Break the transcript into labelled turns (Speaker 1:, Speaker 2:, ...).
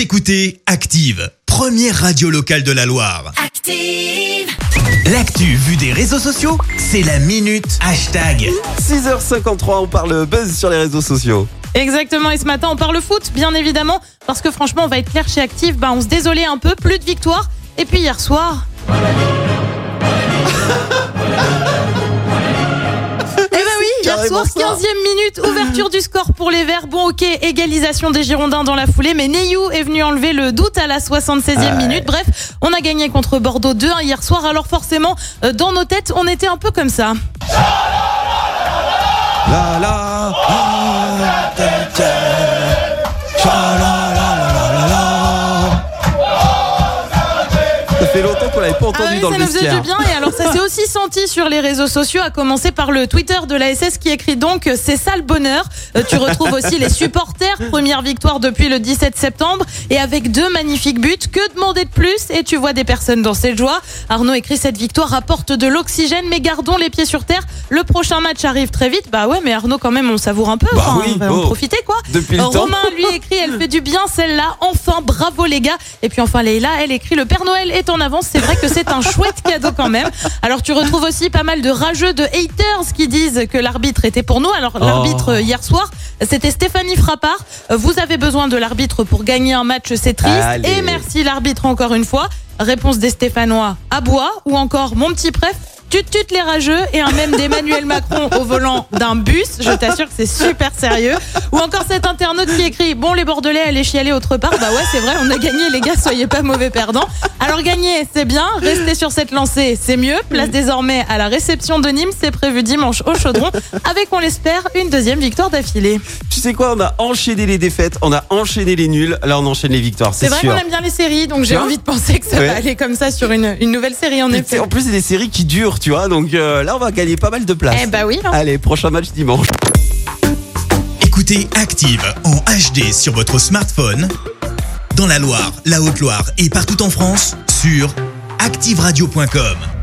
Speaker 1: Vous écoutez Active, première radio locale de la Loire.
Speaker 2: Active.
Speaker 1: L'actu vue des réseaux sociaux, c'est la minute hashtag.
Speaker 3: 6h53, on parle buzz sur les réseaux sociaux.
Speaker 4: Exactement, et ce matin on parle foot, bien évidemment, parce que franchement on va être clair chez Active, bah, on se désolait un peu, plus de victoire. Et puis hier soir... 75e minute, ouverture du score pour les Verts. Bon, ok, égalisation des Girondins dans la foulée, mais Neyou est venu enlever le doute à la 76e minute. Bref, on a gagné contre Bordeaux 2-1 hier soir, alors forcément, dans nos têtes, on était un peu comme ça.
Speaker 3: La, la, pas entendu
Speaker 4: Ah oui,
Speaker 3: dans
Speaker 4: ça
Speaker 3: le
Speaker 4: nous faisait
Speaker 3: vestiaire.
Speaker 4: du bien et alors ça s'est aussi senti sur les réseaux sociaux, à commencer par le Twitter de la SS qui écrit donc c'est ça le bonheur. Euh, tu retrouves aussi les supporters, première victoire depuis le 17 septembre et avec deux magnifiques buts. Que demander de plus? Et tu vois des personnes dans cette joie. Arnaud écrit cette victoire apporte de l'oxygène, mais gardons les pieds sur terre. Le prochain match arrive très vite. Bah ouais, mais Arnaud quand même on savoure un peu.
Speaker 3: Bah
Speaker 4: Enfin,
Speaker 3: oui,
Speaker 4: on va en profiter quoi.
Speaker 3: Depuis le temps.
Speaker 4: Romain lui écrit elle fait du bien celle-là. Enfin bravo les gars. Et puis enfin Leïla elle écrit le Père Noël est en avance. C'est vrai que c'est un chouette cadeau quand même. Alors tu retrouves aussi pas mal de rageux, de haters qui disent que l'arbitre était pour nous. Alors l'arbitre euh, hier soir c'était Stéphanie Frappard. Vous avez besoin de l'arbitre pour gagner un match, c'est triste.
Speaker 3: Allez.
Speaker 4: Et merci l'arbitre encore une fois. Réponse des Stéphanois à bois ou encore mon petit préf. Tu tutes les rageux et un même d'Emmanuel Macron au volant d'un bus. Je t'assure que c'est super sérieux. Ou encore cet internaute qui écrit Bon, les Bordelais, allez chialer autre part. Bah ouais, c'est vrai, on a gagné, les gars, soyez pas mauvais perdants. Alors, gagner, c'est bien. Rester sur cette lancée, c'est mieux. Place désormais à la réception de Nîmes. C'est prévu dimanche au chaudron. Avec, on l'espère, une deuxième victoire d'affilée.
Speaker 3: Tu sais quoi, on a enchaîné les défaites, on a enchaîné les nuls, là on enchaîne les victoires,
Speaker 4: C'est vrai qu'on aime bien les séries, donc j'ai envie de penser que ça
Speaker 3: Ouais.
Speaker 4: va aller comme ça sur une, une nouvelle série, en
Speaker 3: Et
Speaker 4: effet.
Speaker 3: En plus, c'est des séries qui durent, tu vois, donc euh, là on va gagner pas mal de place.
Speaker 4: Eh bah oui, hein.
Speaker 3: Allez, prochain match dimanche.
Speaker 1: Écoutez Active en HD sur votre smartphone, dans la Loire, la Haute-Loire et partout en France, sur activeradio.com.